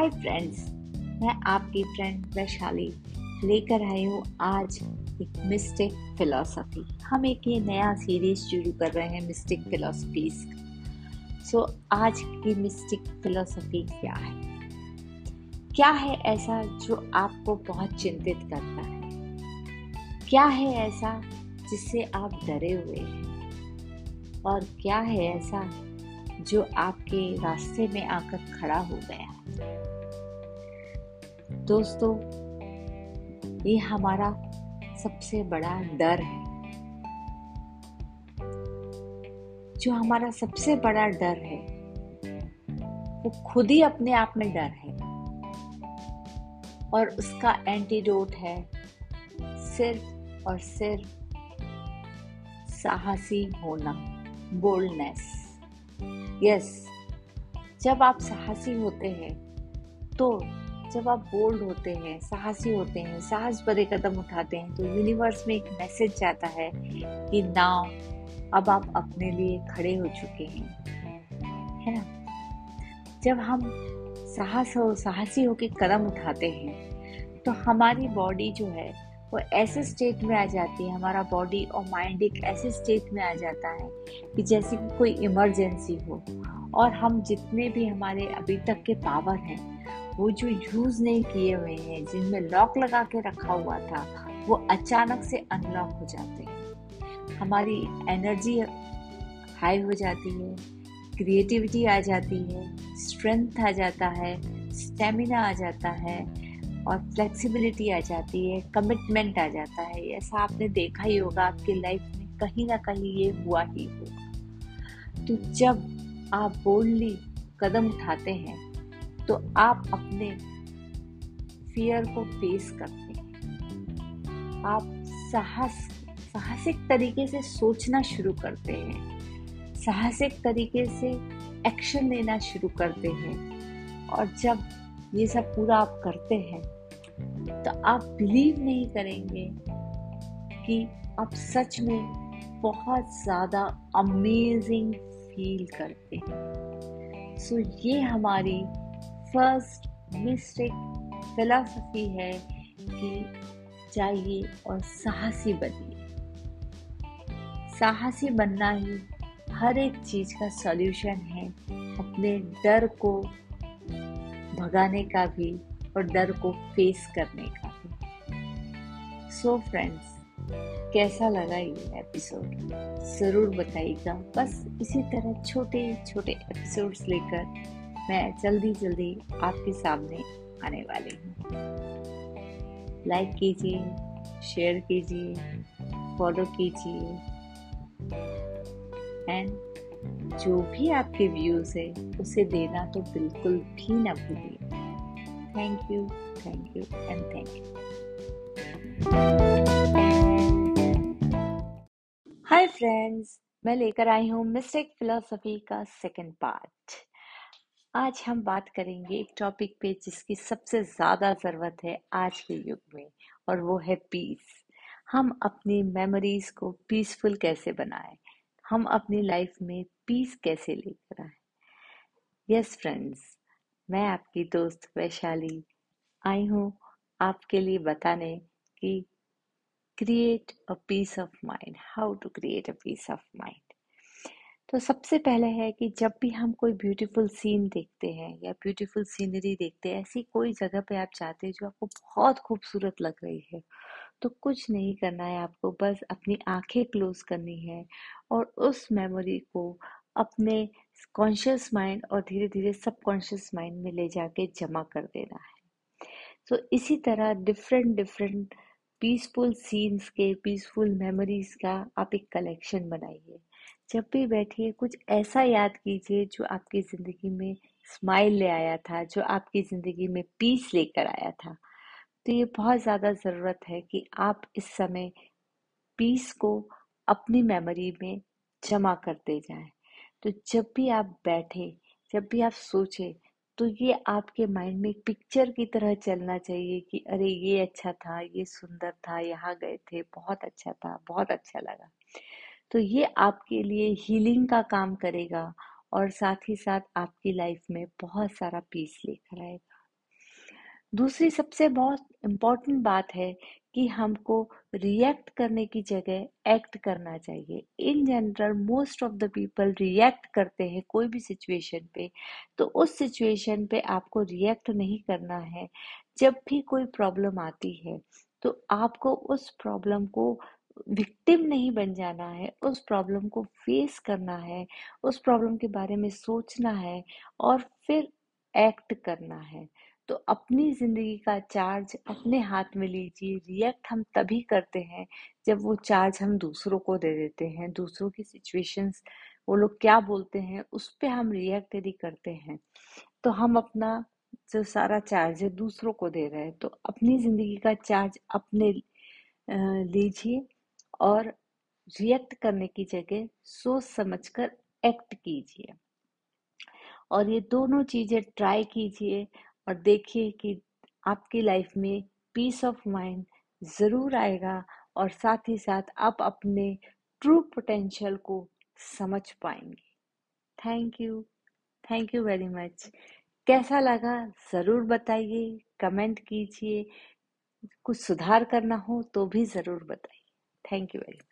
हाय friends मैं आपकी friend Vaishali लेकर आई हूँ आज एक मिस्टिक फिलोसफी हम एक ये नया सीरीज़ शुरू कर रहे हैं मिस्टिक फिलोसफीज सो आज की मिस्टिक फिलोसफी क्या है? क्या है ऐसा जो आपको बहुत चिंतित करता है? क्या है ऐसा जिससे आप डरे हुए हैं? और क्या है ऐसा जो आपके रास्ते में आकर खड़ा हो गया दोस्तों, ये हमारा सबसे बड़ा डर है। जो हमारा सबसे बड़ा डर है, वो खुद ही अपने आप में डर है। और उसका एंटीडोट है सिर्फ़ और सिर्फ़ साहसी होना बोल्डनेस यस जब आप साहसी होते हैं तो जब आप बोल्ड होते हैं, साहसी होते हैं, साहस भरे कदम उठाते हैं तो यूनिवर्स में एक मैसेज जाता है कि नाउ अब आप अपने लिए खड़े हो चुके हैं। है ना? जब हम साहस हो, साहसी होकर कदम उठाते हैं तो हमारी बॉडी जो है वो ऐसे स्टेट में आ जाती है हमारा बॉडी और माइंड एक ऐसे स्टेट में आ जाता है कि जैसे कि कोई इमरजेंसी हो और हम जितने भी हमारे अभी तक के पावर हैं वो जो यूज़ नहीं किए हुए हैं जिनमें लॉक लगा के रखा हुआ था वो अचानक से अनलॉक हो जाते हैं। हमारी एनर्जी हाई हो जाती है क्रिएटिविटी आ जाती है स्ट्रेंथ आ जाता है स्टेमिना आ जाता है और फ्लेक्सिबिलिटी आ जाती है कमिटमेंट आ जाता है। ऐसा आपने देखा ही होगा आपकी लाइफ में कहीं ना कहीं ये हुआ ही होगा। तो जब आप बोल्डली कदम उठाते हैं तो आप अपने फियर को फेस करते हैं। आप साहस, साहसिक तरीके से सोचना शुरू करते हैं। साहसिक तरीके से एक्शन लेना शुरू करते हैं। और जब ये सब पूरा आप करते हैं तो आप बिलीव नहीं करेंगे कि आप सच में बहुत ज़्यादा अमेजिंग फील करते हैं। सो so, ये हमारी फ़र्स्ट मिस्टेक फिलॉसफी है कि जाइए और साहसी बनिए। साहसी बनना ही हर एक चीज़ का सॉल्यूशन है अपने डर को भगाने का भी और डर को फेस करने का भी। सो so फ्रेंड्स कैसा लगा ये एपिसोड ज़रूर बताइएगा। बस इसी तरह छोटे छोटे एपिसोड्स लेकर मैं जल्दी जल्दी आपके सामने आने वाली हूँ। लाइक कीजिए शेयर कीजिए फॉलो कीजिए एंड जो भी आपके व्यूज़ है, उसे देना तो बिल्कुल भी ना भूलिए। Thank you thank you and thank you hi friends मैं लेकर आई हूँ मिस्टेक फिलोसफी का सेकंड पार्ट आज हम बात करेंगे एक टॉपिक पे जिसकी सबसे ज़्यादा ज़रूरत है आज के युग में, और वो है पीस हम अपनी मेमोरीज को पीसफुल कैसे बनाएँ? हम अपनी लाइफ में पीस कैसे लेकर आए? यस फ्रेंड्स मैं आपकी दोस्त वैशाली आई हूँ। आपके लिए बताने कि create a peace of mind how to create a peace of mind तो सबसे पहले है कि जब भी हम कोई ब्यूटीफुल सीन देखते हैं या ब्यूटीफुल सीनरी देखते हैं, ऐसी कोई जगह पे आप जाते हैं जो आपको बहुत खूबसूरत लग रही है तो कुछ नहीं करना है आपको, बस अपनी आँखें क्लोज करनी है और उस मेमोरी को अपने कॉन्शियस माइंड और धीरे धीरे सबकॉन्शियस माइंड में ले जाके जमा कर देना है। तो इसी तरह डिफरेंट डिफरेंट पीसफुल सीन्स के पीसफुल मेमोरीज का आप एक कलेक्शन बनाइए। जब भी बैठिए, कुछ ऐसा याद कीजिए जो आपकी ज़िंदगी में स्माइल ले आया था, जो आपकी ज़िंदगी में पीस लेकर आया था। तो ये बहुत ज़्यादा ज़रूरत है कि आप इस समय पीस को अपनी मेमोरी में जमा करते जाएँ। तो जब भी आप बैठे, जब भी आप सोचे तो ये आपके माइंड में पिक्चर की तरह चलना चाहिए कि अरे ये अच्छा था, ये सुंदर था, यहाँ गए थे, बहुत अच्छा था, बहुत अच्छा लगा। तो ये आपके लिए हीलिंग का काम करेगा और साथ ही साथ आपकी लाइफ में बहुत सारा पीस लेकर आएगा। दूसरी सबसे बहुत इम्पोर्टेंट बात है कि हमको रिएक्ट करने की जगह एक्ट करना चाहिए। In general most of the people react करते हैं कोई भी सिचुएशन पे। तो उस सिचुएशन पे आपको रिएक्ट नहीं करना है। जब भी कोई प्रॉब्लम आती है तो आपको उस प्रॉब्लम को विक्टिम नहीं बन जाना है। उस प्रॉब्लम को फेस करना है। उस प्रॉब्लम के बारे में सोचना है और फिर एक्ट करना है। तो अपनी ज़िंदगी का चार्ज अपने हाथ में लीजिए, रिएक्ट हम तभी करते हैं जब वो चार्ज हम दूसरों को दे देते हैं, दूसरों की सिचुएशंस, वो लोग क्या बोलते हैं, उस पर हम रिएक्ट यदि करते हैं तो हम अपना जो सारा चार्ज है दूसरों को दे रहे हैं तो अपनी ज़िंदगी का चार्ज अपने लीजिए और रिएक्ट करने की जगह सोच समझकर एक्ट कीजिए। और ये दोनों चीज़ें ट्राई कीजिए और देखिए कि आपकी लाइफ में पीस ऑफ़ माइंड ज़रूर आएगा और साथ ही साथ आप अपने ट्रू पोटेंशियल को समझ पाएँगे। Thank you thank you very much कैसा लगा ज़रूर बताइए कमेंट कीजिए। कुछ सुधार करना हो तो भी ज़रूर बताइए। Thank you very much